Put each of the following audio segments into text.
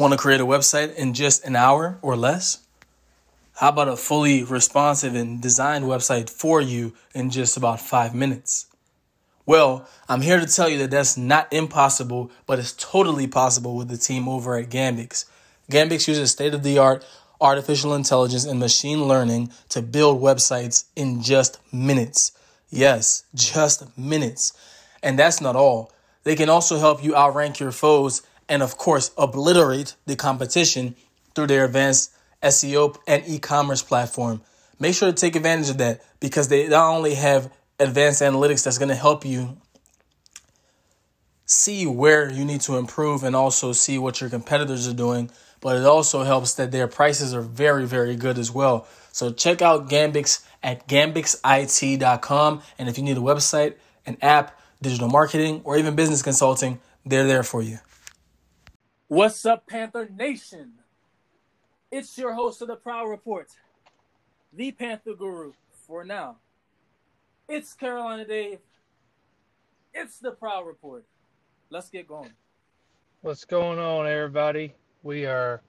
Want to create a website in just an hour or less? How about a fully responsive and designed website for you in just about five minutes? Well, I'm here to tell you that that's not impossible, but it's totally possible with the team over at Gambix. Gambix uses state of the art artificial intelligence and machine learning to build websites in just minutes. Yes, just minutes. And that's not all. They can also help you outrank your foes and, of course, obliterate the competition through their advanced SEO and e commerce platform. Make sure to take advantage of that because they not only have advanced analytics that's going to help you see where you need to improve and also see what your competitors are doing, but it also helps that their prices are very, very good as well. So check out Gambix at gambixit.com. And if you need a website, an app, digital marketing, or even business consulting, they're there for you. What's up, Panther Nation? It's your host of the Prowl Report, the Panther Guru for now. It's Carolina Dave. It's the Prowl Report. Let's get going. What's going on, everybody? We are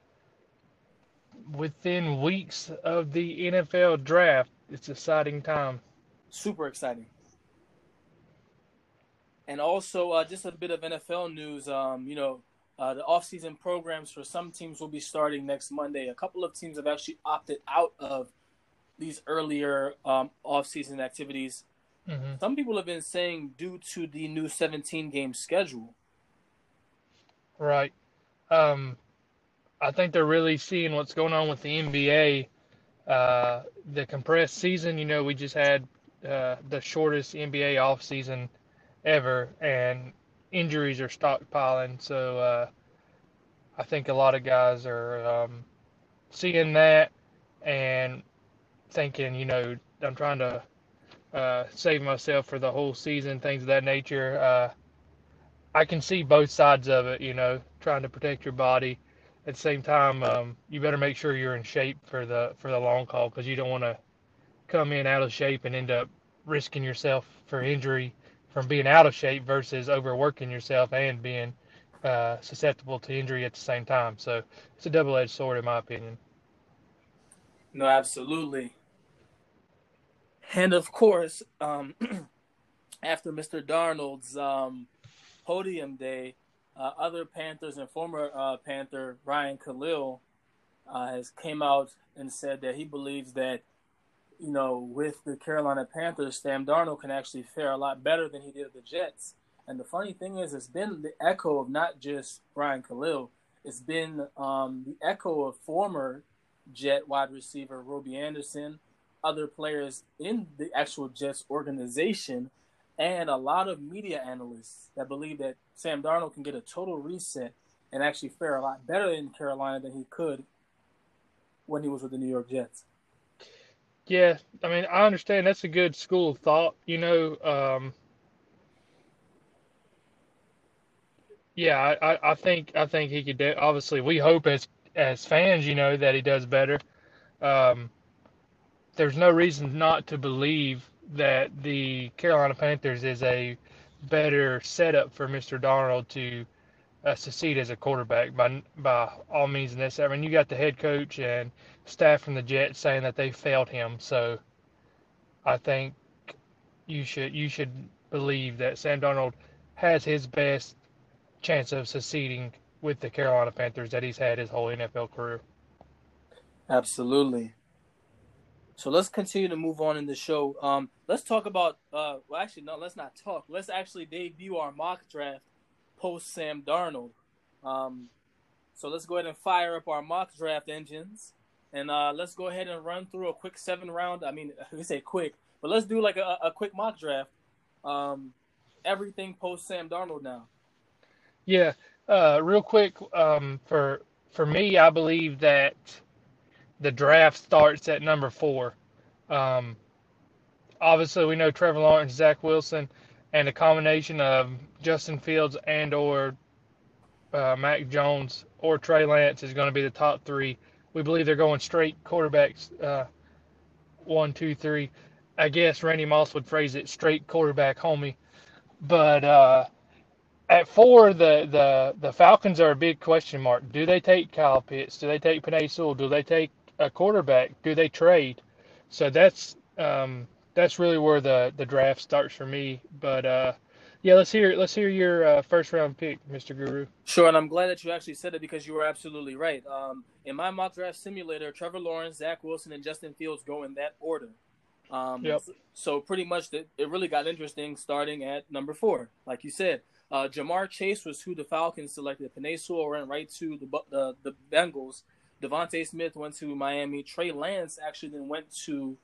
within weeks of the NFL draft. It's exciting time. Super exciting. And also, uh, just a bit of NFL news. Um, you know, uh, the offseason programs for some teams will be starting next Monday. A couple of teams have actually opted out of these earlier um, offseason activities. Mm-hmm. Some people have been saying due to the new 17 game schedule. Right. Um, I think they're really seeing what's going on with the NBA. Uh, the compressed season, you know, we just had uh, the shortest NBA offseason ever, and injuries are stockpiling. So uh, I think a lot of guys are um, seeing that and thinking, you know, I'm trying to uh, save myself for the whole season, things of that nature. Uh, I can see both sides of it, you know, trying to protect your body. At the same time, um, you better make sure you're in shape for the for the long haul because you don't want to come in out of shape and end up risking yourself for injury from being out of shape versus overworking yourself and being uh, susceptible to injury at the same time. So it's a double edged sword, in my opinion. No, absolutely. And of course, um, after Mr. Darnold's um, podium day, uh, other Panthers and former uh, Panther Ryan Kalil uh, has came out and said that he believes that you know, with the Carolina Panthers, Sam Darnold can actually fare a lot better than he did with the Jets. And the funny thing is, it's been the echo of not just Brian Kalil, it's been um, the echo of former Jet wide receiver Robbie Anderson, other players in the actual Jets organization, and a lot of media analysts that believe that Sam Darnold can get a total reset and actually fare a lot better in Carolina than he could when he was with the New York Jets. Yeah, I mean, I understand that's a good school of thought. You know, um, yeah, I, I think I think he could. Do, obviously, we hope as as fans, you know, that he does better. Um, there's no reason not to believe that the Carolina Panthers is a better setup for Mr. Darnold to uh, succeed as a quarterback by by all means necessary. I mean, you got the head coach and staff from the Jets saying that they failed him. So I think you should you should believe that Sam Darnold has his best chance of succeeding with the Carolina Panthers that he's had his whole NFL career. Absolutely. So let's continue to move on in the show. Um, let's talk about. Uh, well, actually, no. Let's not talk. Let's actually debut our mock draft post Sam Darnold. Um, so let's go ahead and fire up our mock draft engines. And uh, let's go ahead and run through a quick seven round. I mean, we say quick, but let's do like a, a quick mock draft. Um, everything post Sam Darnold now. Yeah, uh, real quick um, for for me, I believe that the draft starts at number four. Um, obviously, we know Trevor Lawrence, Zach Wilson, and a combination of Justin Fields and or uh, Mac Jones or Trey Lance is going to be the top three we believe they're going straight quarterbacks, uh, one, two, three. I guess Randy Moss would phrase it straight quarterback, homie. But uh, at four, the, the, the Falcons are a big question mark. Do they take Kyle Pitts? Do they take Penei Sewell? Do they take a quarterback? Do they trade? So that's um, that's really where the, the draft starts for me. But uh, yeah, let's hear let's hear your uh, first round pick, Mr. Guru. Sure, and I'm glad that you actually said it because you were absolutely right. Um, in my mock draft simulator, Trevor Lawrence, Zach Wilson, and Justin Fields go in that order. Um, Yep. So pretty much the, it really got interesting starting at number four, like you said. Uh, Ja'Marr Chase was who the Falcons selected. Penei Sewell went right to the the, the Bengals. DeVonta Smith went to Miami. Trey Lance actually then went to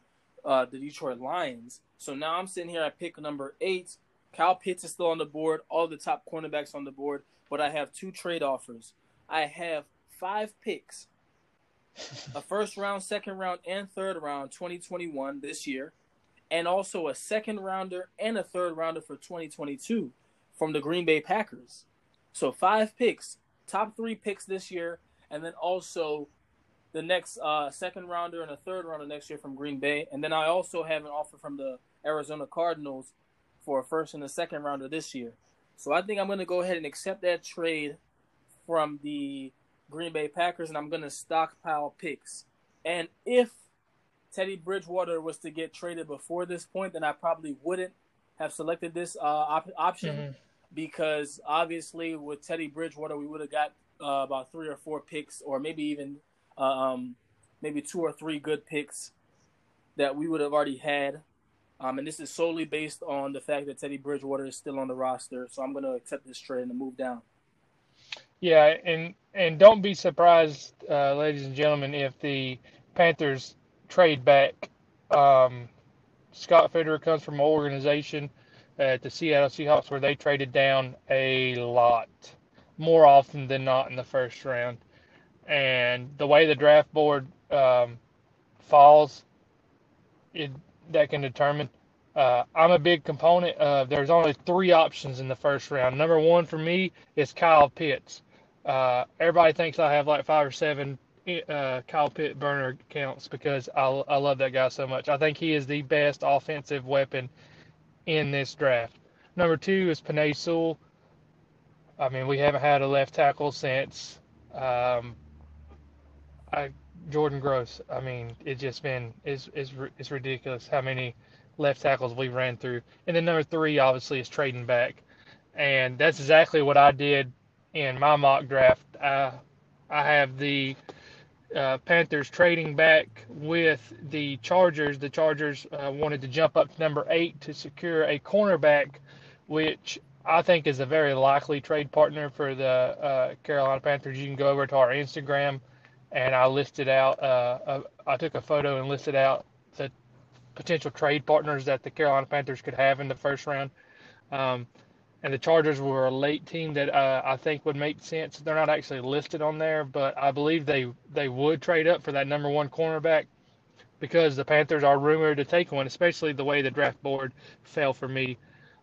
uh, the Detroit Lions. So now I'm sitting here at pick number eight. Kyle Pitts is still on the board. All the top cornerbacks on the board, but I have two trade offers. I have five picks a first round, second round, and third round 2021 this year, and also a second rounder and a third rounder for 2022 from the Green Bay Packers. So five picks, top three picks this year, and then also the next uh, second rounder and a third rounder next year from Green Bay. And then I also have an offer from the Arizona Cardinals for a first and a second rounder this year. So I think I'm going to go ahead and accept that trade from the Green Bay Packers, and I'm going to stockpile picks. And if Teddy Bridgewater was to get traded before this point, then I probably wouldn't have selected this uh, op- option Mhm. because obviously with Teddy Bridgewater, we would have got uh, about three or four picks, or maybe even um, maybe two or three good picks that we would have already had. Um, and this is solely based on the fact that Teddy Bridgewater is still on the roster. So I'm going to accept this trade and move down. Yeah, and and don't be surprised, uh, ladies and gentlemen, if the Panthers trade back. Um, Scott Fitterer comes from an organization at the Seattle Seahawks where they traded down a lot, more often than not in the first round. And the way the draft board um, falls, it that can determine. Uh, I'm a big component of. There's only three options in the first round. Number one for me is Kyle Pitts. Uh, everybody thinks I have like five or seven uh, Kyle Pitt burner counts because I, I love that guy so much. I think he is the best offensive weapon in this draft. Number two is Penei Sewell. I mean, we haven't had a left tackle since um, I, Jordan Gross. I mean, it's just been it's, it's it's ridiculous how many left tackles we ran through. And then number three, obviously, is trading back, and that's exactly what I did in my mock draft. I I have the uh, Panthers trading back with the Chargers. The Chargers uh, wanted to jump up to number eight to secure a cornerback, which I think is a very likely trade partner for the uh, Carolina Panthers. You can go over to our Instagram, and I listed out. Uh, I took a photo and listed out the potential trade partners that the Carolina Panthers could have in the first round. Um, and the Chargers were a late team that uh, I think would make sense. They're not actually listed on there, but I believe they they would trade up for that number one cornerback because the Panthers are rumored to take one, especially the way the draft board fell for me.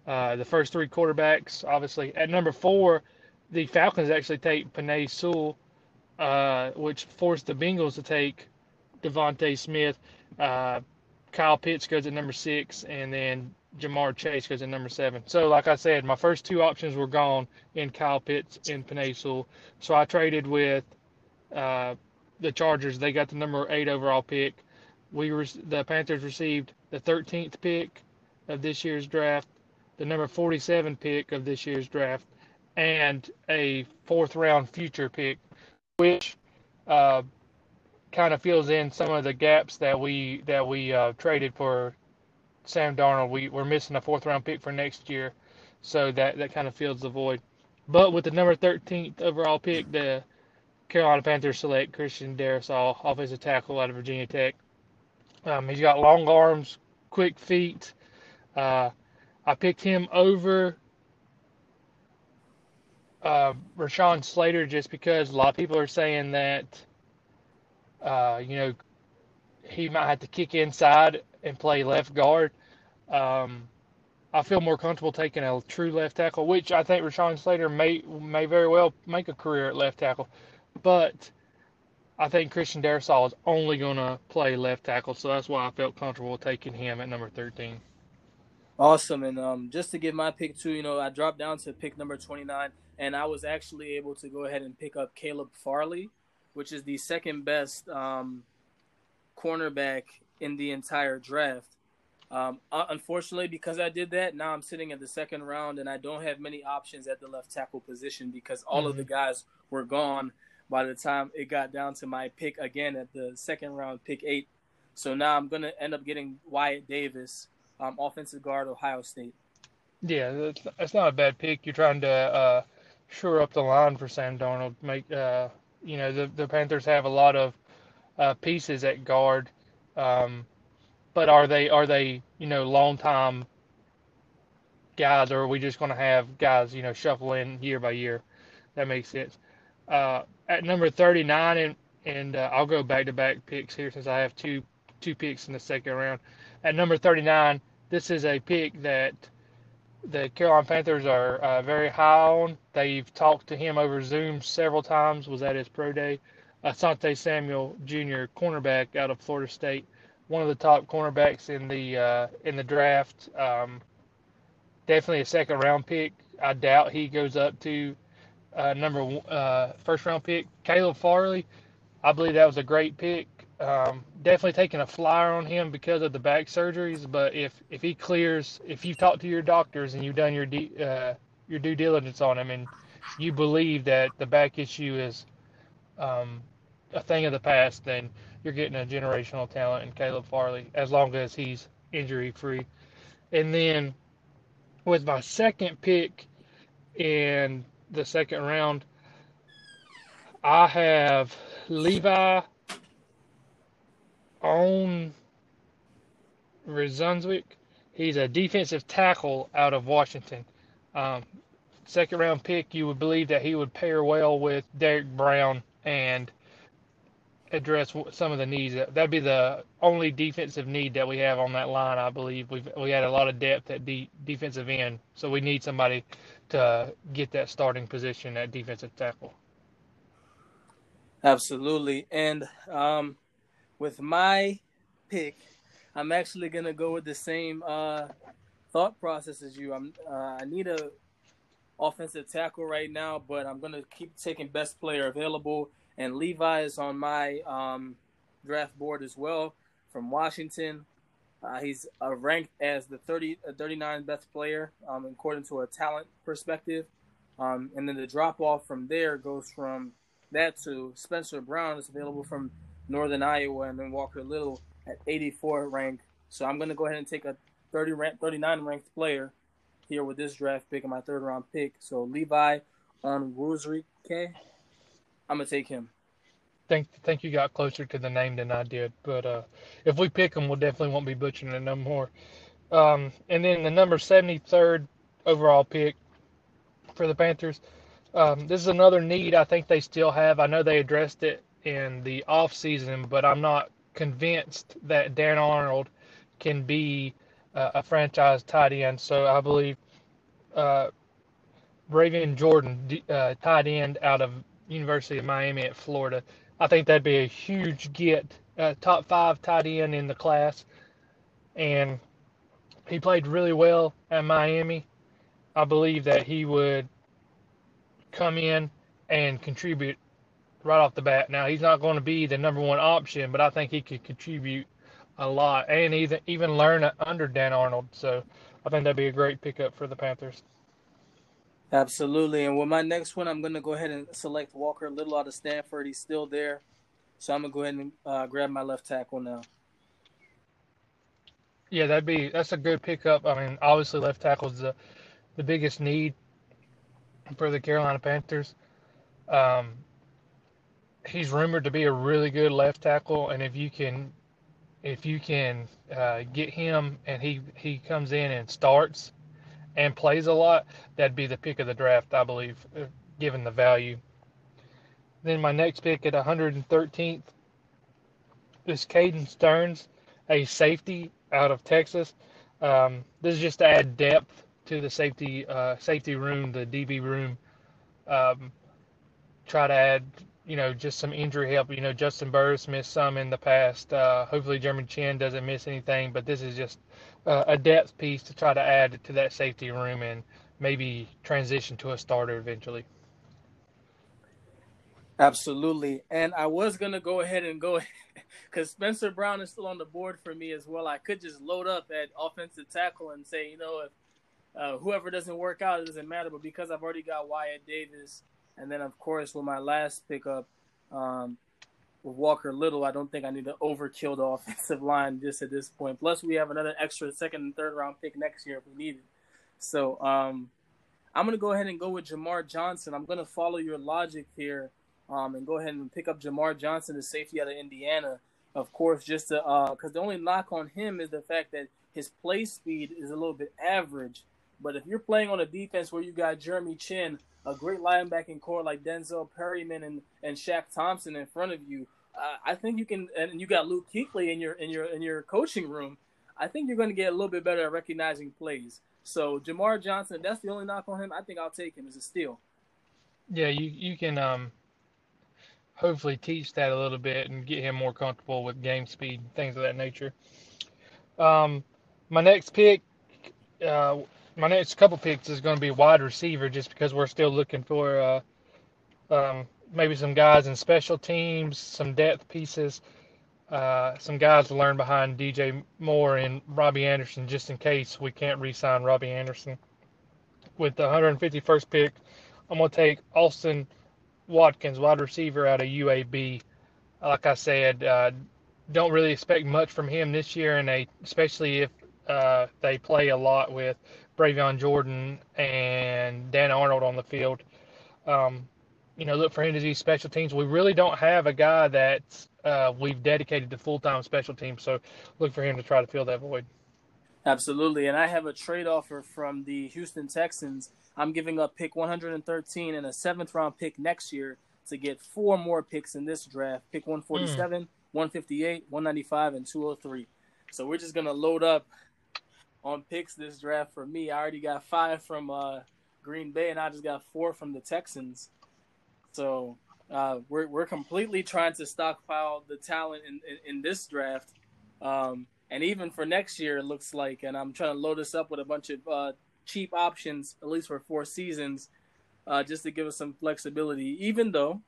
Uh, the first three quarterbacks, obviously, at number four, the Falcons actually take Penei Sewell, uh, which forced the Bengals to take DeVonta Smith. Uh, Kyle Pitts goes at number six, and then Ja'Marr Chase goes at number seven. So, like I said, my first two options were gone in Kyle Pitts and Penei So I traded with uh, the Chargers. They got the number eight overall pick. We re- the Panthers received the 13th pick of this year's draft, the number 47 pick of this year's draft, and a fourth round future pick, which uh, kind of fills in some of the gaps that we that we uh, traded for Sam Darnold. We we're missing a fourth round pick for next year, so that that kind of fills the void. But with the number 13th overall pick, the Carolina Panthers select Christian Darrisaw, offensive tackle out of Virginia Tech. Um, he's got long arms, quick feet. Uh, I picked him over uh, Rashawn Slater just because a lot of people are saying that, uh, you know, he might have to kick inside and play left guard. Um, I feel more comfortable taking a true left tackle, which I think Rashawn Slater may may very well make a career at left tackle, but I think Christian Darrisaw is only going to play left tackle, so that's why I felt comfortable taking him at number 13. Awesome. And um, just to give my pick too, you know, I dropped down to pick number 29, and I was actually able to go ahead and pick up Caleb Farley, which is the second best um, cornerback in the entire draft. Um, unfortunately, because I did that, now I'm sitting in the second round, and I don't have many options at the left tackle position because all mm-hmm. of the mm-hmm. guys were gone by the time it got down to my pick again at the second round, pick eight. So now I'm going to end up getting Wyatt Davis um, offensive guard, Ohio State. Yeah, that's, not a bad pick. You're trying to uh, shore up the line for Sam Darnold. Make uh, you know the the Panthers have a lot of uh, pieces at guard, um, but are they are they you know long time guys, or are we just going to have guys you know shuffle in year by year? That makes sense. Uh, at number 39, and and uh, I'll go back to back picks here since I have two two picks in the second round. At number 39, this is a pick that the Carolina Panthers are uh, very high on. They've talked to him over Zoom several times. Was at his pro day. Asante Samuel Jr., cornerback out of Florida State, one of the top cornerbacks in the uh, in the draft. Um, definitely a second round pick. I doubt he goes up to uh, number uh, first round pick. Caleb Farley, I believe that was a great pick. Um, definitely taking a flyer on him because of the back surgeries. But if if he clears, if you've talked to your doctors and you've done your de- uh, your due diligence on him, and you believe that the back issue is um, a thing of the past, then you're getting a generational talent in Caleb Farley as long as he's injury free. And then with my second pick in the second round, I have Levi on Rizunzwick. He's a defensive tackle out of Washington. Um, second round pick, you would believe that he would pair well with Derrick Brown and address some of the needs. That'd be the only defensive need that we have on that line, I believe. We've we had a lot of depth at de- defensive end, so we need somebody to get that starting position at defensive tackle. Absolutely, and um, with my pick, I'm actually gonna go with the same uh, thought process as you. I'm uh, I need a offensive tackle right now, but I'm gonna keep taking best player available. And Levi is on my um, draft board as well from Washington. Uh, he's uh, ranked as the 30, uh, 39 best player um, according to a talent perspective. Um, and then the drop off from there goes from that to Spencer Brown is available from Northern Iowa, and then Walker Little at 84 rank. So I'm going to go ahead and take a 30 rank, 39 ranked player here with this draft pick and my third round pick. So Levi on Rosary K. I'm gonna take him. Think think you got closer to the name than I did, but uh, if we pick him, we'll definitely won't be butchering it no more. Um, and then the number 73rd overall pick for the Panthers. Um, this is another need I think they still have. I know they addressed it in the off season, but I'm not convinced that Dan Arnold can be uh, a franchise tight end. So I believe uh, Brevin Jordan, uh, tight end out of University of Miami at Florida. I think that'd be a huge get, uh, top five tight end in the class, and he played really well at Miami. I believe that he would come in and contribute right off the bat. Now he's not going to be the number one option, but I think he could contribute a lot and even even learn under Dan Arnold. So I think that'd be a great pickup for the Panthers. Absolutely. And with my next one, I'm going to go ahead and select Walker Little out of Stanford. He's still there. So I'm going to go ahead and uh, grab my left tackle now. Yeah, that'd be that's a good pickup. I mean, obviously left tackle is the the biggest need for the Carolina Panthers. Um, he's rumored to be a really good left tackle, and if you can, if you can uh, get him and he he comes in and starts and plays a lot, that'd be the pick of the draft, I believe, uh, given the value. Then my next pick at 113th is Caden Sterns, a safety out of Texas. Um, this is just to add depth to the safety uh, safety room, the DB room. Um, try to add you know, just some injury help. You know, Juston Burris missed some in the past. Uh, hopefully, Jeremy Chinn doesn't miss anything. But this is just uh, a depth piece to try to add to that safety room and maybe transition to a starter eventually. Absolutely. And I was going to go ahead and go because Spencer Brown is still on the board for me as well. I could just load up at offensive tackle and say, you know, if uh, whoever doesn't work out, it doesn't matter. But because I've already got Wyatt Davis, and then of course with my last pickup um, with Walker Little, I don't think I need to overkill the offensive line just at this point. Plus, we have another extra second and third round pick next year if we need it. So um, I'm gonna go ahead and go with Jamar Johnson. I'm gonna follow your logic here um, and go ahead and pick up Jamar Johnson, the safety out of Indiana. Of course, just to because uh, the only knock on him is the fact that his play speed is a little bit average. But if you're playing on a defense where you got Jeremy Chinn, a great linebacking core like Denzel Perryman and, and Shaq Thompson in front of you, uh, I think you can. And you got Luke Kuechly in your in your in your coaching room. I think you're going to get a little bit better at recognizing plays. So Jamar Johnson, that's the only knock on him. I think I'll take him as a steal. Yeah, you you can um hopefully teach that a little bit and get him more comfortable with game speed, things of that nature. Um, my next pick, uh, my next couple picks is going to be wide receiver, just because we're still looking for uh, um, maybe some guys in special teams, some depth pieces, uh, some guys to learn behind DJ Moore and Robbie Anderson, just in case we can't re-sign Robbie Anderson. With the 151st pick, I'm going to take Austin Watkins, wide receiver out of UAB. Like I said, uh, don't really expect much from him this year, and they, especially if uh, they play a lot with Brevin Jordan and Dan Arnold on the field. Um, you know, look for him to do special teams. We really don't have a guy that uh, we've dedicated to full time special teams, so look for him to try to fill that void. Absolutely, and I have a trade offer from the Houston Texans I'm giving up pick 113 and a seventh round pick next year to get four more picks in this draft pick 147, mm. 158, 195, and 203. So we're just going to load up on picks this draft for me. I already got five from uh, Green Bay, and I just got four from the Texans. So uh, we're, we're completely trying to stockpile the talent in, in, in this draft. Um, and even for next year, it looks like, and I'm trying to load us up with a bunch of uh, cheap options, at least for four seasons, uh, just to give us some flexibility. Even though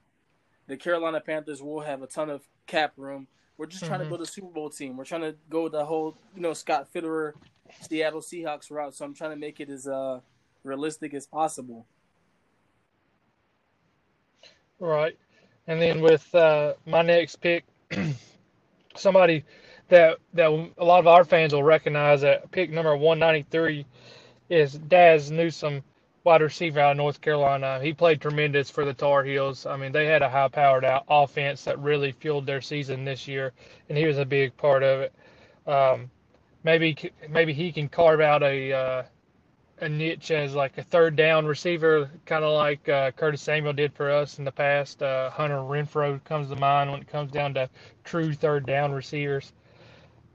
the Carolina Panthers will have a ton of cap room, we're just trying mm-hmm. to build a Super Bowl team. We're trying to go the whole, you know, Scott Fitterer, Seattle Seahawks route. So I'm trying to make it as uh, realistic as possible. Right, and then with uh, my next pick, somebody that that a lot of our fans will recognize at pick number 193 is Dazz Newsome, wide receiver out of North Carolina. He played tremendous for the Tar Heels. I mean, they had a high powered out offense that really fueled their season this year, and he was a big part of it. Um, maybe maybe he can carve out a uh, a niche as like a third down receiver, kind of like uh, Curtis Samuel did for us in the past. Uh, Hunter Renfrow comes to mind when it comes down to true third down receivers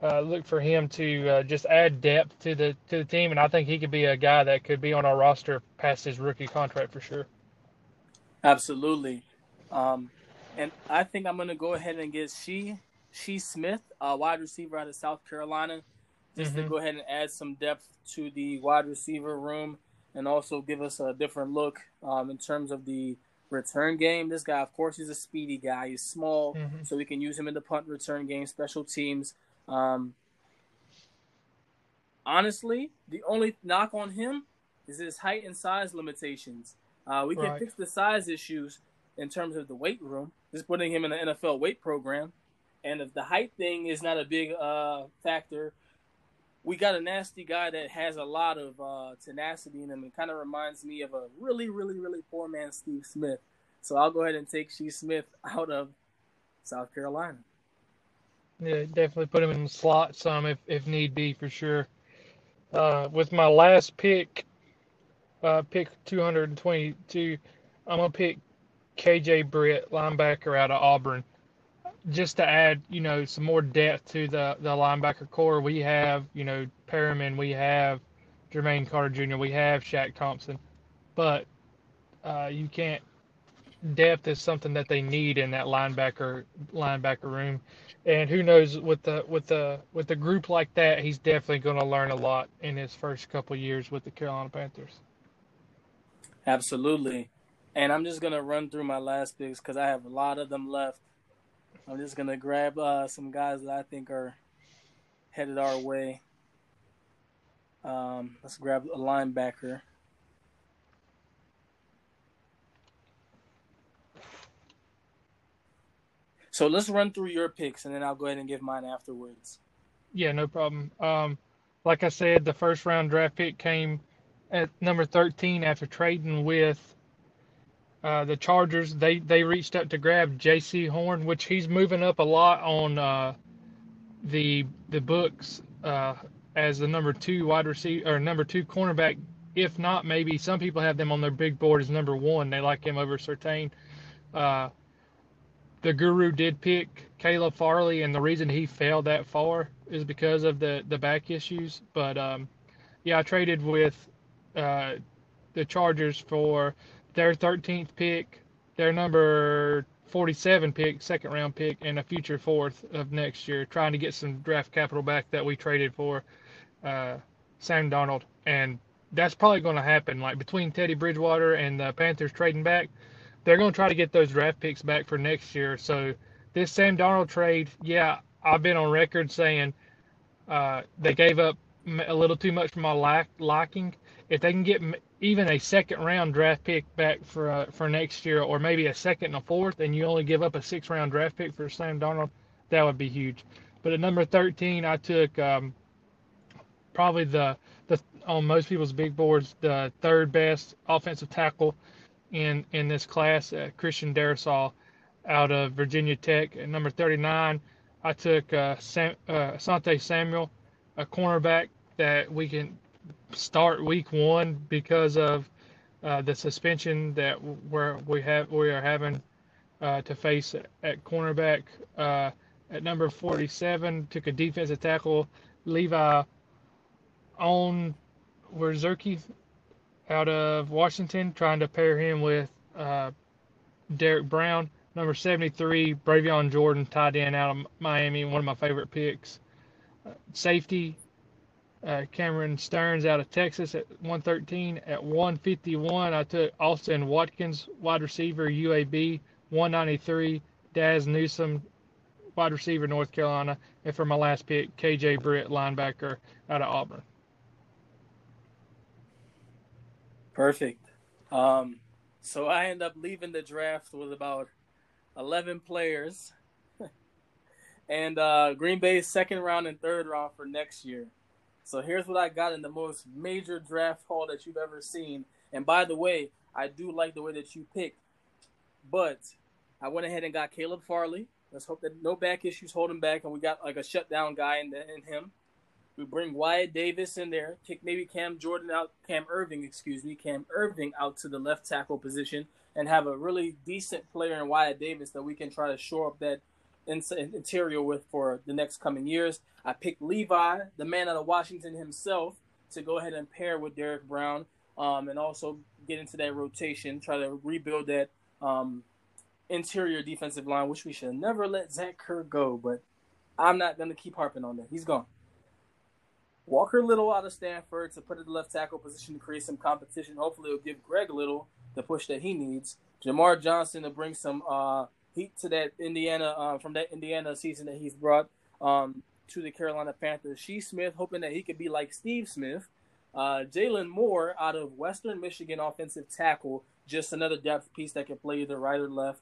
uh, look for him to uh, just add depth to the to the team, and I think he could be a guy that could be on our roster past his rookie contract for sure. Absolutely, um, and I think I'm going to go ahead and get she Shi Smith, a wide receiver out of South Carolina, just mm-hmm. to go ahead and add some depth to the wide receiver room, and also give us a different look um, in terms of the return game. This guy, of course, he's a speedy guy. He's small, mm-hmm. so we can use him in the punt return game, special teams. Um, honestly, the only knock on him is his height and size limitations. Uh, we can right. fix the size issues in terms of the weight room, just putting him in an NFL weight program. And if the height thing is not a big uh, factor, we got a nasty guy that has a lot of uh, tenacity in him. It kind of reminds me of a really, really, really poor man, Steve Smith. So I'll go ahead and take Steve Smith out of South Carolina. Yeah, definitely put him in the slot some if, if need be for sure. Uh, with my last pick, uh, pick 222, I'm gonna pick KJ Britt, linebacker out of Auburn, just to add, you know, some more depth to the the linebacker core. We have, you know, Perryman, we have Jermaine Carter Jr., we have Shaq Thompson, but uh, you can't depth is something that they need in that linebacker linebacker room. And who knows with the with the with the group like that, he's definitely going to learn a lot in his first couple years with the Carolina Panthers. Absolutely. And I'm just going to run through my last picks because I have a lot of them left. I'm just to grab uh, some guys that I think are headed our way. Um, let's grab a linebacker. So let's run through your picks, and then I'll go ahead and give mine afterwards. Yeah, no problem. Um, like I said, the first round draft pick came at number 13 after trading with uh, the Chargers. They they reached up to grab Jaycee Horn, which he's moving up a lot on uh, the the books uh, as the number two wide receiver or number two cornerback. If not, maybe some people have them on their big board as number one. They like him over Surtain. Uh, the guru did pick Caleb Farley, and the reason he fell that far is because of the the back issues. But um, yeah, I traded with uh, the Chargers for their 13th pick, their number 47 pick, second round pick, and a future fourth of next year, trying to get some draft capital back that we traded for uh, Sam Darnold. And that's probably going to happen. Like between Teddy Bridgewater and the Panthers trading back, they're going to try to get those draft picks back for next year. So this Sam Darnold trade, yeah, I've been on record saying uh, they gave up a little too much for my liking. If they can get even a second round draft pick back for uh, for next year, or maybe a second and a fourth, and you only give up a six round draft pick for Sam Darnold, that would be huge. But at number 13, I took um, probably the the on most people's big boards the third best offensive tackle in in this class, uh, Christian Darrisaw out of Virginia Tech. At number 39, I took uh, Sam, uh, Samuel, a cornerback that we can start week one because of uh, the suspension that we're, we have we are having uh, to face at, cornerback. Uh, at number 47, took a defensive tackle, Levi on Wierzewski out of Washington, trying to pair him with uh, Derrick Brown. Number 73, Brevin Jordan, tied in out of Miami, one of my favorite picks. Uh, safety, uh, Cameron Stearns out of Texas at 113. At 151, I took Austin Watkins, wide receiver, UAB. 193, Dazz Newsome, wide receiver, North Carolina. And for my last pick, KJ Britt, linebacker out of Auburn. Perfect. Um, so I end up leaving the draft with about 11 players. and uh, Green Bay's second round and third round for next year. So here's what I got in the most major draft haul that you've ever seen. And by the way, I do like the way that you picked. But I went ahead and got Caleb Farley. Let's hope that no back issues hold him back, and we got like a shutdown guy in, the, in him. We bring Wyatt Davis in there, kick maybe Cam Jordan out, Cam Erving, excuse me, Cam Erving out to the left tackle position, and have a really decent player in Wyatt Davis that we can try to shore up that interior with for the next coming years. I picked Levi, the man out of Washington himself, to go ahead and pair with Derrick Brown, um, and also get into that rotation, try to rebuild that um, interior defensive line, which we should never let Zach Kerr go. But I'm not going to keep harping on that. He's gone. Walker Little out of Stanford to put at the left tackle position to create some competition. Hopefully, it'll give Greg Little the push that he needs. Jamar Johnson to bring some uh, heat to that Indiana uh, from that Indiana season that he's brought um, to the Carolina Panthers. Shi Smith, hoping that he could be like Steve Smith. Uh, Jaylon Moore out of Western Michigan, offensive tackle, just another depth piece that can play either right or left.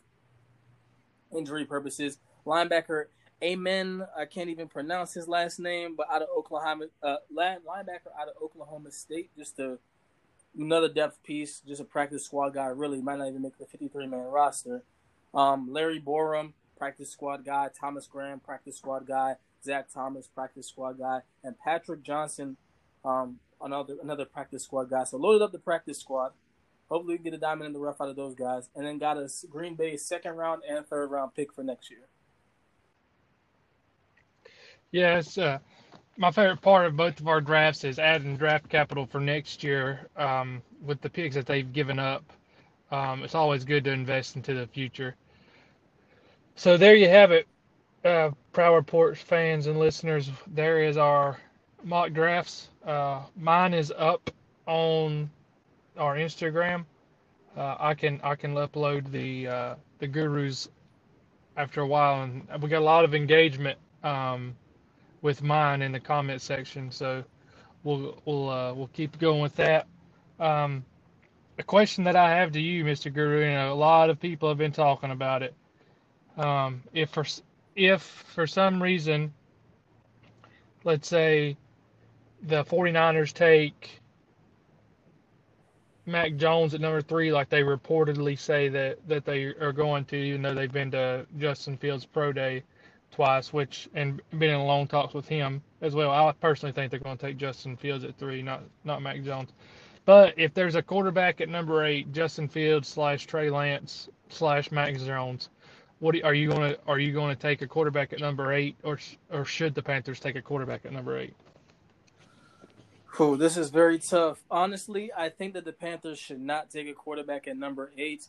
Injury purposes. Linebacker Amen. I can't even pronounce his last name, but out of Oklahoma, uh, linebacker out of Oklahoma State, just a another depth piece, just a practice squad guy. Really might not even make the 53 man roster. Um, Larry Borom, practice squad guy. Thomas Graham, practice squad guy. Zach Thomas, practice squad guy, and Patrick Johnson, um, another another practice squad guy. So loaded up the practice squad. Hopefully, we get a diamond in the rough out of those guys, and then got a Green Bay second round and third round pick for next year. It's uh, my favorite part of both of our drafts is adding draft capital for next year um, with the picks that they've given up. Um, it's always good to invest into the future. So there you have it, uh, Prowl Reports fans and listeners. There is our mock drafts. Uh, mine is up on our Instagram. Uh, I can I can upload the uh, the gurus after a while, and we got a lot of engagement um, with mine in the comment section. So we'll we'll uh, we'll keep going with that. Um, a question that I have to you, Mr. Guru, and a lot of people have been talking about it. Um, if for if for some reason, let's say the 49ers take Mac Jones at number three, like they reportedly say that, that they are going to, even though they've been to Justin Fields' pro day twice, which and been in long talks with him as well. I personally think they're going to take Justin Fields at three, not not Mac Jones. But if there's a quarterback at number eight, Justin Fields slash Trey Lance slash Mac Jones, what are you going to are you to take a quarterback at number eight, or or should the Panthers take a quarterback at number eight? Cool. This is very tough. Honestly, I think that the Panthers should not take a quarterback at number eight.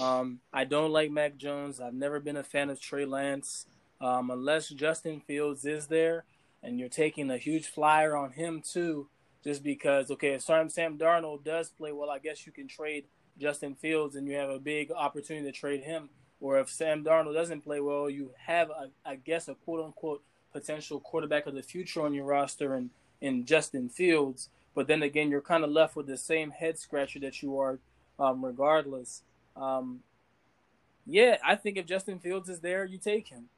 Um, I don't like Mac Jones. I've never been a fan of Trey Lance. Um, unless Justin Fields is there and you're taking a huge flyer on him too, just because, okay, if Sam Darnold does play well, I guess you can trade Justin Fields and you have a big opportunity to trade him. Or if Sam Darnold doesn't play well, you have, a, I guess, a quote unquote potential quarterback of the future on your roster and in Justin Fields. But then again, you're kind of left with the same head scratcher that you are, um, regardless. Um, yeah, I think if Justin Fields is there, you take him.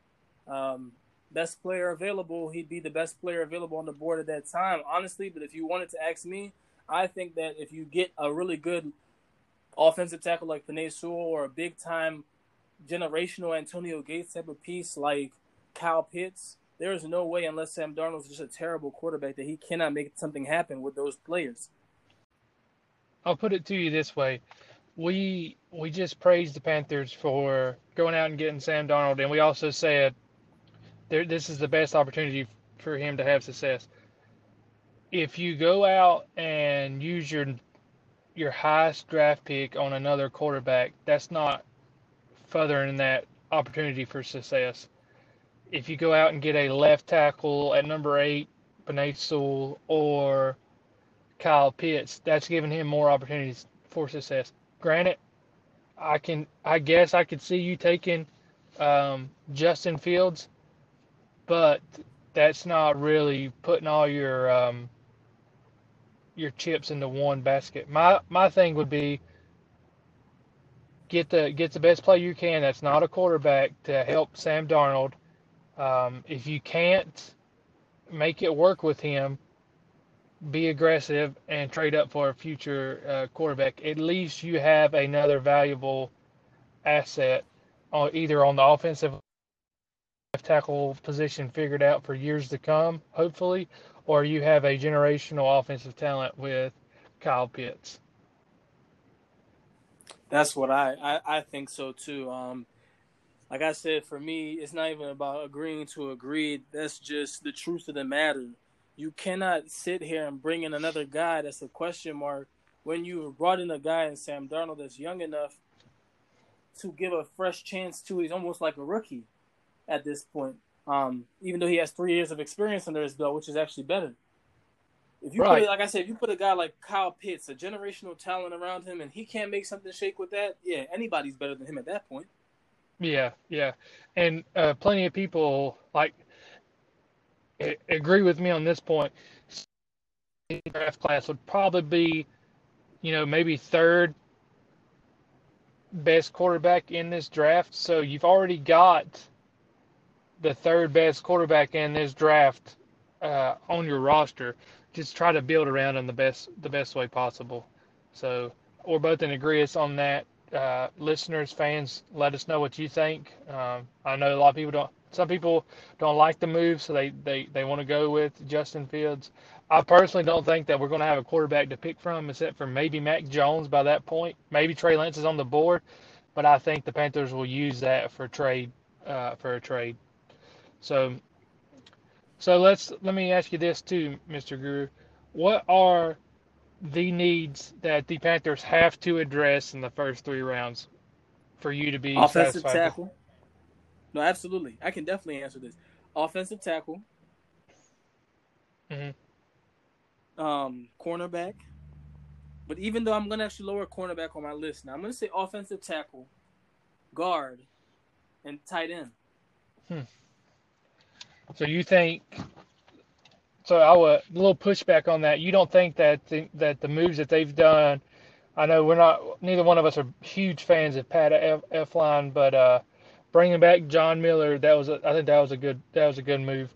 Um, best player available, he'd be the best player available on the board at that time, honestly. But if you wanted to ask me, I think that if you get a really good offensive tackle like Penei Sewell or a big time generational Antonio Gates type of piece like Kyle Pitts, there is no way, unless Sam Darnold's just a terrible quarterback, that he cannot make something happen with those players. I'll put it to you this way: we we just praised the Panthers for going out and getting Sam Darnold, and we also said there, this is the best opportunity for him to have success. If you go out and use your your highest draft pick on another quarterback, that's not furthering that opportunity for success if you go out and get a left tackle at number eight, Penei Sewell or Kyle Pitts, that's giving him more opportunities for success. Granted, I can, I guess I could see you taking um, Justin Fields, but that's not really putting all your um, your chips into one basket. My my thing would be get the get the best player you can. That's not a quarterback to help Sam Darnold um, if you can't make it work with him, be aggressive and trade up for a future uh, quarterback. At least you have another valuable asset, uh, either on the offensive tackle position figured out for years to come, hopefully, or you have a generational offensive talent with Kyle Pitts. That's what I, I, I think so too. Um, like I said, for me, it's not even about agreeing to agree. That's just the truth of the matter. You cannot sit here and bring in another guy that's a question mark when you brought in a guy in Sam Darnold that's young enough to give a fresh chance to. He's almost like a rookie at this point. Um, even though he has three years of experience under his belt, which is actually better. If you right. put, like I said, if you put a guy like Kyle Pitts, a generational talent around him, and he can't make something shake with that, yeah, anybody's better than him at that point. Yeah, yeah, and uh, plenty of people like agree with me on this point. Draft class would probably be, you know, maybe third best quarterback in this draft. So you've already got the third best quarterback in this draft uh, on your roster. Just try to build around him the best the best way possible. So we're both in agreement on that uh, listeners, fans, let us know what you think. Um, I know a lot of people don't. Some people don't like the move, so they they, they want to go with Justin Fields. I personally don't think that we're going to have a quarterback to pick from, except for maybe Mac Jones by that point. Maybe Trey Lance is on the board, but I think the Panthers will use that for trade uh, for a trade. So, so let's let me ask you this too, Mr. Guru. What are the needs that the Panthers have to address in the first three rounds for you to be Offensive satisfied? tackle. No, absolutely. I can definitely answer this. Offensive tackle. Mm-hmm. Um, cornerback. But even though I'm gonna actually lower cornerback on my list now, I'm gonna say offensive tackle, guard, and tight end. So you think? So I would a little pushback on that. You don't think that the, that the moves that they've done? I know we're not. Neither one of us are huge fans of Pat F, Elflein, but uh, bringing back John Miller, that was a, I think that was a good that was a good move.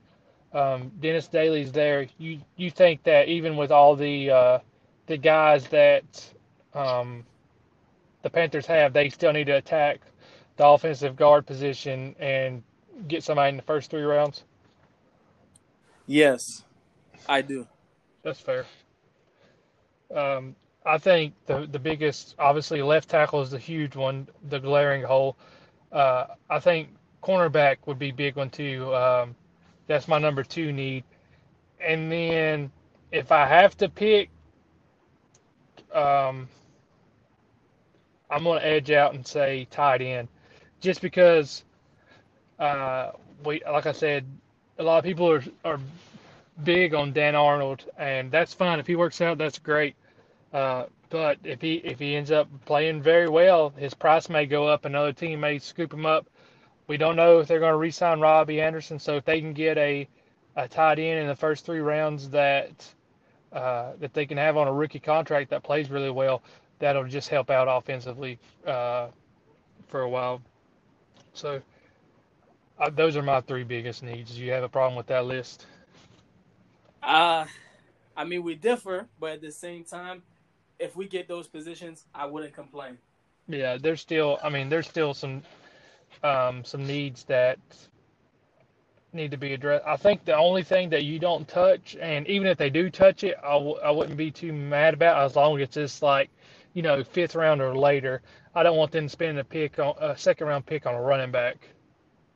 Um, Dennis Daley's there. You you think that even with all the uh, the guys that um, the Panthers have, they still need to attack the offensive guard position and get somebody in the first three rounds? Yes, I do. That's fair. Um, I think the the biggest, obviously, left tackle is the huge one, the glaring hole. Uh, I think cornerback would be big one too. Um, that's my number two need. And then if I have to pick, um, I'm going to edge out and say tight end, just because uh, we, like I said, a lot of people are are big on Dan Arnold, and that's fine if he works out. That's great. Uh, but if he if he ends up playing very well, his price may go up. Another team may scoop him up. We don't know if they're going to re-sign Robbie Anderson. So if they can get a a tight end in the first three rounds that uh, that they can have on a rookie contract that plays really well, that'll just help out offensively uh, for a while. So those are my three biggest needs. Do you have a problem with that list? Uh I mean we differ, but at the same time, if we get those positions, I wouldn't complain. Yeah, there's still. I mean, there's still some um, some needs that need to be addressed. I think the only thing that you don't touch, and even if they do touch it, I w- I wouldn't be too mad about as long as it's just like, you know, fifth round or later. I don't want them spending a pick on a second round pick on a running back.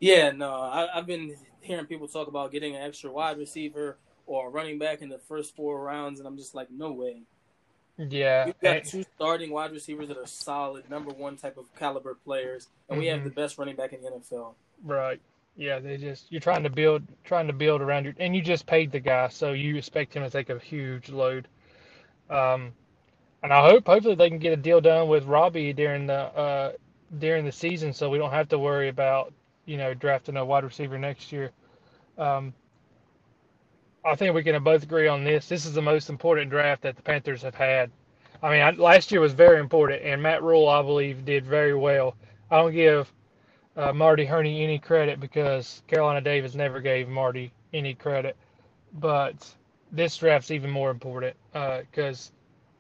Yeah, no, I, I've been hearing people talk about getting an extra wide receiver or running back in the first four rounds, and I'm just like, no way. Yeah, We've got two starting wide receivers that are solid, number one type of caliber players, and we have Mhm. the best running back in the NFL. right. Yeah, they just you're trying to build trying to build around your and you just paid the guy, so you expect him to take a huge load. Um, and I hope hopefully they can get a deal done with Robbie during the uh, during the season, so we don't have to worry about you know drafting a wide receiver next year. Um, I think we can both agree on this. This is the most important draft that the Panthers have had. I mean, I, last year was very important, and Matt Rhule, I believe, did very well. I don't give uh, Marty Hurney any credit because Carolina Davis never gave Marty any credit, but this draft's even more important because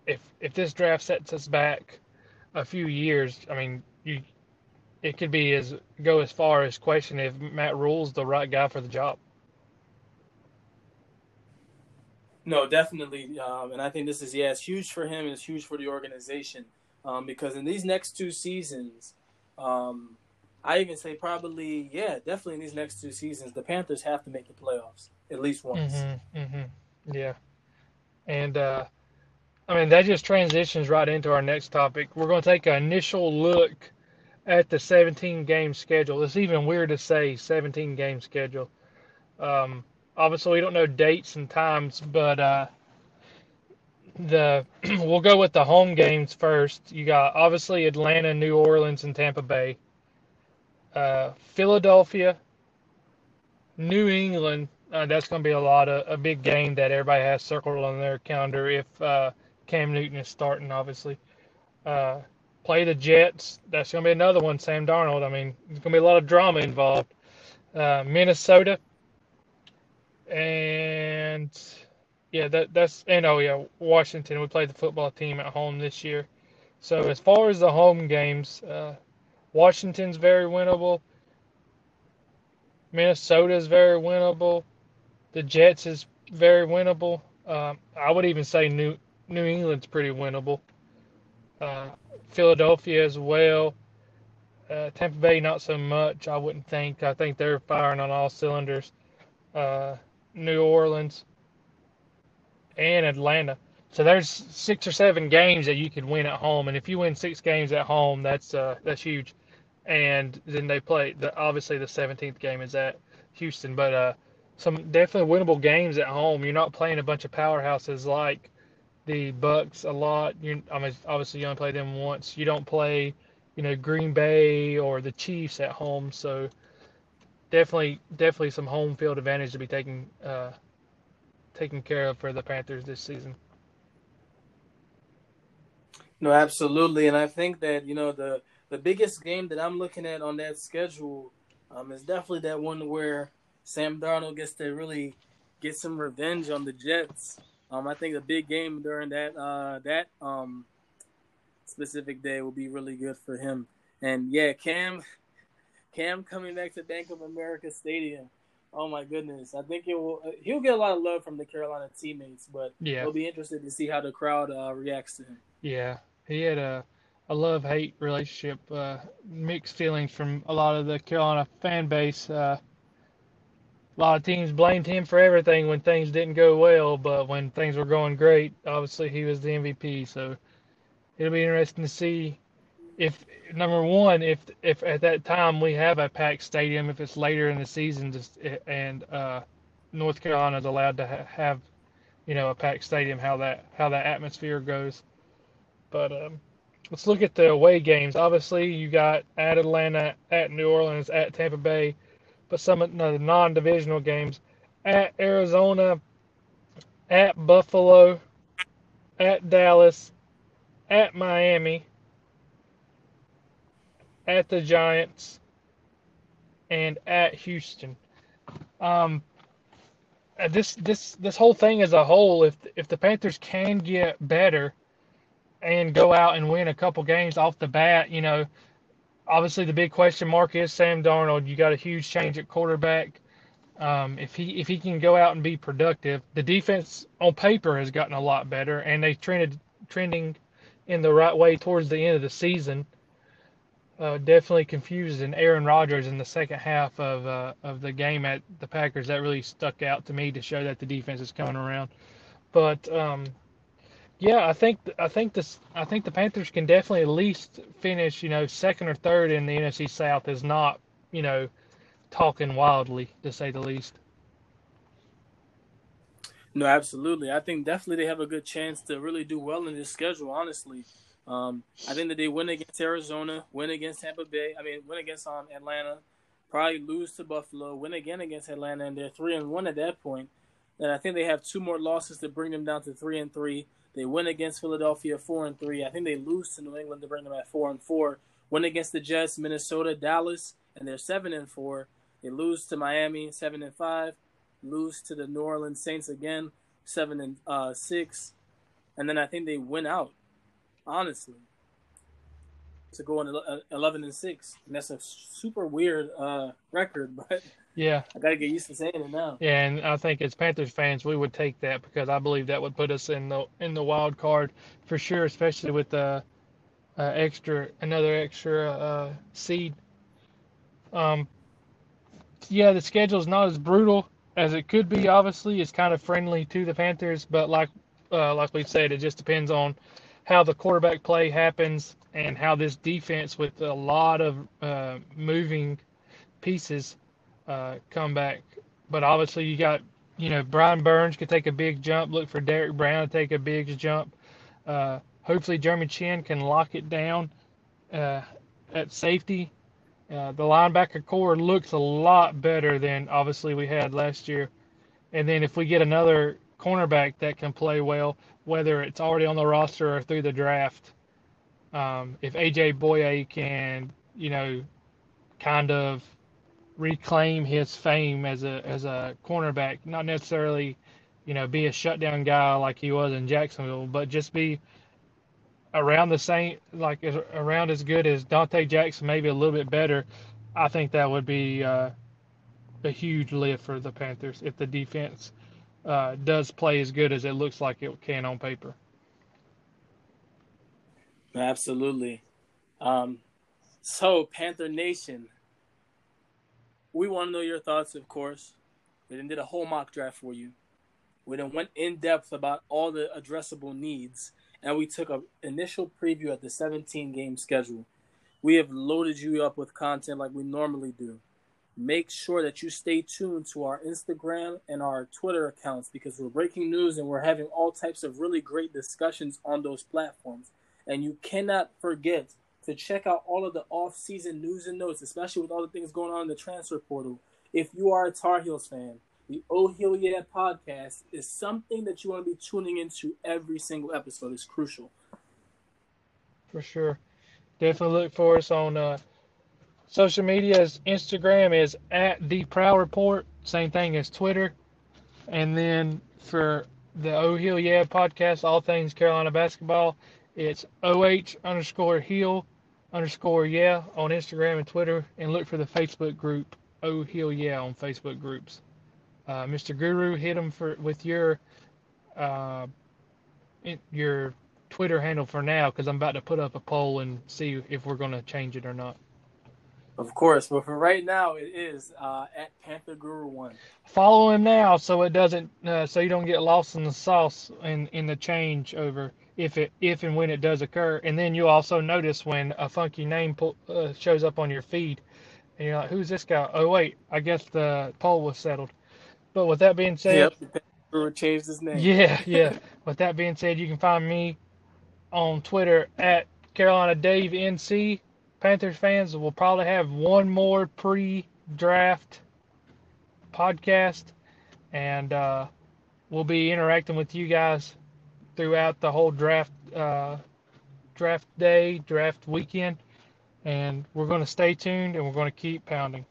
if if this draft sets us back a few years, I mean, you it could be as go as far as question if Matt Rhule's the right guy for the job. No, definitely, um, and I think this is yeah, it's huge for him. It's huge for the organization um, because in these next two seasons, um, I even say probably yeah, definitely in these next two seasons, the Panthers have to make the playoffs at least once. Mm-hmm, mm-hmm. Yeah, and uh, I mean that just transitions right into our next topic. We're going to take an initial look at the 17 game schedule. It's even weird to say 17 game schedule. Um, obviously, we don't know dates and times, but uh, the we'll go with the home games first. You got obviously Atlanta, New Orleans, and Tampa Bay. Uh, Philadelphia, New England. Uh, that's going to be a lot of a big game that everybody has circled on their calendar if uh, Cam Newton is starting. Obviously, uh, play the Jets. That's going to be another one. Sam Darnold. I mean, there's going to be a lot of drama involved. Uh, Minnesota, and yeah, that that's and oh yeah, Washington. We played the football team at home this year. So as far as the home games, uh, Washington's very winnable. Minnesota's very winnable. The Jets is very winnable. Um, I would even say New New England's pretty winnable. Uh, Philadelphia as well. Uh, Tampa Bay not so much. I wouldn't think. I think they're firing on all cylinders. Uh, New Orleans and Atlanta. So there's six or seven games that you could win at home, and if you win six games at home, that's uh, that's huge. And then they play the obviously the 17th game is at Houston, but uh, some definitely winnable games at home. You're not playing a bunch of powerhouses like the Bucs a lot. You, I mean, obviously you only play them once. You don't play, you know, Green Bay or the Chiefs at home. So definitely, definitely some home field advantage to be taken uh, taken care of for the Panthers this season. No, absolutely, and I think that you know the the biggest game that I'm looking at on that schedule um, is definitely that one where Sam Darnold gets to really get some revenge on the Jets. Um, I think a big game during that uh, that um, specific day will be really good for him. And yeah, Cam, Cam coming back to Bank of America Stadium. Oh my goodness! I think it will. He'll get a lot of love from the Carolina teammates, but yeah, we'll be interested to see how the crowd uh, reacts to him. Yeah, he had a a love hate relationship, uh, mixed feelings from a lot of the Carolina fan base. Uh, a lot of teams blamed him for everything when things didn't go well, but when things were going great, obviously he was the MVP. So it'll be interesting to see if number one, if if at that time we have a packed stadium, if it's later in the season, just and uh, North Carolina is allowed to ha- have, you know, a packed stadium, how that how that atmosphere goes. But um, let's look at the away games. Obviously, you got at Atlanta, at New Orleans, at Tampa Bay but some of the non-divisional games at Arizona, at Buffalo, at Dallas, at Miami, at the Giants, and at Houston. Um, uh, this this this whole thing as a whole, if if the Panthers can get better and go out and win a couple games off the bat, you know, obviously the big question mark is Sam Darnold. You got a huge change at quarterback. Um, if he if he can go out and be productive, the defense on paper has gotten a lot better, and they trended trending in the right way towards the end of the season. Uh, definitely confused and Aaron Rodgers in the second half of uh, of the game at the Packers that really stuck out to me to show that the defense is coming around. But um, yeah, I think I think this I think the Panthers can definitely at least finish, you know, second or third in the NFC South is not, you know, talking wildly to say the least. No, absolutely. I think definitely they have a good chance to really do well in this schedule. Honestly, um, I think that they win against Arizona, win against Tampa Bay. I mean, win against um, Atlanta, probably lose to Buffalo, win again against Atlanta, and they're three and one at that point. And I think they have two more losses to bring them down to three and three. They win against Philadelphia four and three. I think they lose to New England to bring them at four and four. Win against the Jets, Minnesota, Dallas, and they're seven and four. They lose to Miami, seven and five. Lose to the New Orleans Saints again, seven and uh, six. And then I think they win out. Honestly, to go on uh, eleven and six, and that's a super weird uh, record, but yeah, I gotta get used to saying it now. Yeah, and I think as Panthers fans, we would take that because I believe that would put us in the in the wild card for sure, especially with the uh, extra another extra uh, seed. Um, yeah, the schedule is not as brutal as it could be. Obviously, it's kind of friendly to the Panthers, but like uh, like we said, it just depends on how the quarterback play happens and how this defense, with a lot of uh, moving pieces uh, comeback. But obviously, you got you know Brian Burns could take a big jump. Look for Derrick Brown to take a big jump. Uh, hopefully, Jeremy Chinn can lock it down uh, at safety. Uh, the linebacker corps looks a lot better than obviously we had last year. And then if we get another cornerback that can play well, whether it's already on the roster or through the draft, um, if AJ Bouye can, you know, kind of reclaim his fame as a as a cornerback, not necessarily, you know, be a shutdown guy like he was in Jacksonville, but just be around the same like around as good as Donte Jackson, maybe a little bit better. I think that would be uh, a huge lift for the Panthers if the defense uh, does play as good as it looks like it can on paper. Absolutely. Um, so, Panther Nation, we want to know your thoughts, of course. We then did a whole mock draft for you. We then went in depth about all the addressable needs, and we took an initial preview at the 17 game schedule. We have loaded you up with content like we normally do. Make sure that you stay tuned to our Instagram and our Twitter accounts because we're breaking news and we're having all types of really great discussions on those platforms. And you cannot forget to check out all of the off-season news and notes, especially with all the things going on in the transfer portal. If you are a Tar Heels fan, the Oh Heel Yeah podcast is something that you want to be tuning into every single episode. It's crucial. For sure. Definitely look for us on uh, social medias. Instagram is at the Prowl Report, same thing as Twitter. And then for the Oh Heel Yeah podcast, all things Carolina basketball, it's OH underscore heel underscore yeah on Instagram and Twitter. And look for the Facebook group, Oh Heel Yeah on Facebook groups. Uh, Mr. Guru, hit him for with your uh, your Twitter handle for now because I'm about to put up a poll and see if we're going to change it or not. Of course, but for right now, it is uh, at Panther Guru One. Follow him now so it doesn't, uh, so you don't get lost in the sauce in in the change over if it if and when it does occur. And then you'll also notice when a funky name po- uh, shows up on your feed, and you're like, "Who's this guy?" Oh wait, I guess the poll was settled. But with that being said, yep, Guru changed his name. Yeah, yeah. with that being said, you can find me on Twitter at Carolina Dave NC. Panthers fans will probably have one more pre-draft podcast, and uh, we'll be interacting with you guys throughout the whole draft uh, draft day, draft weekend, and we're going to stay tuned and we're going to keep pounding.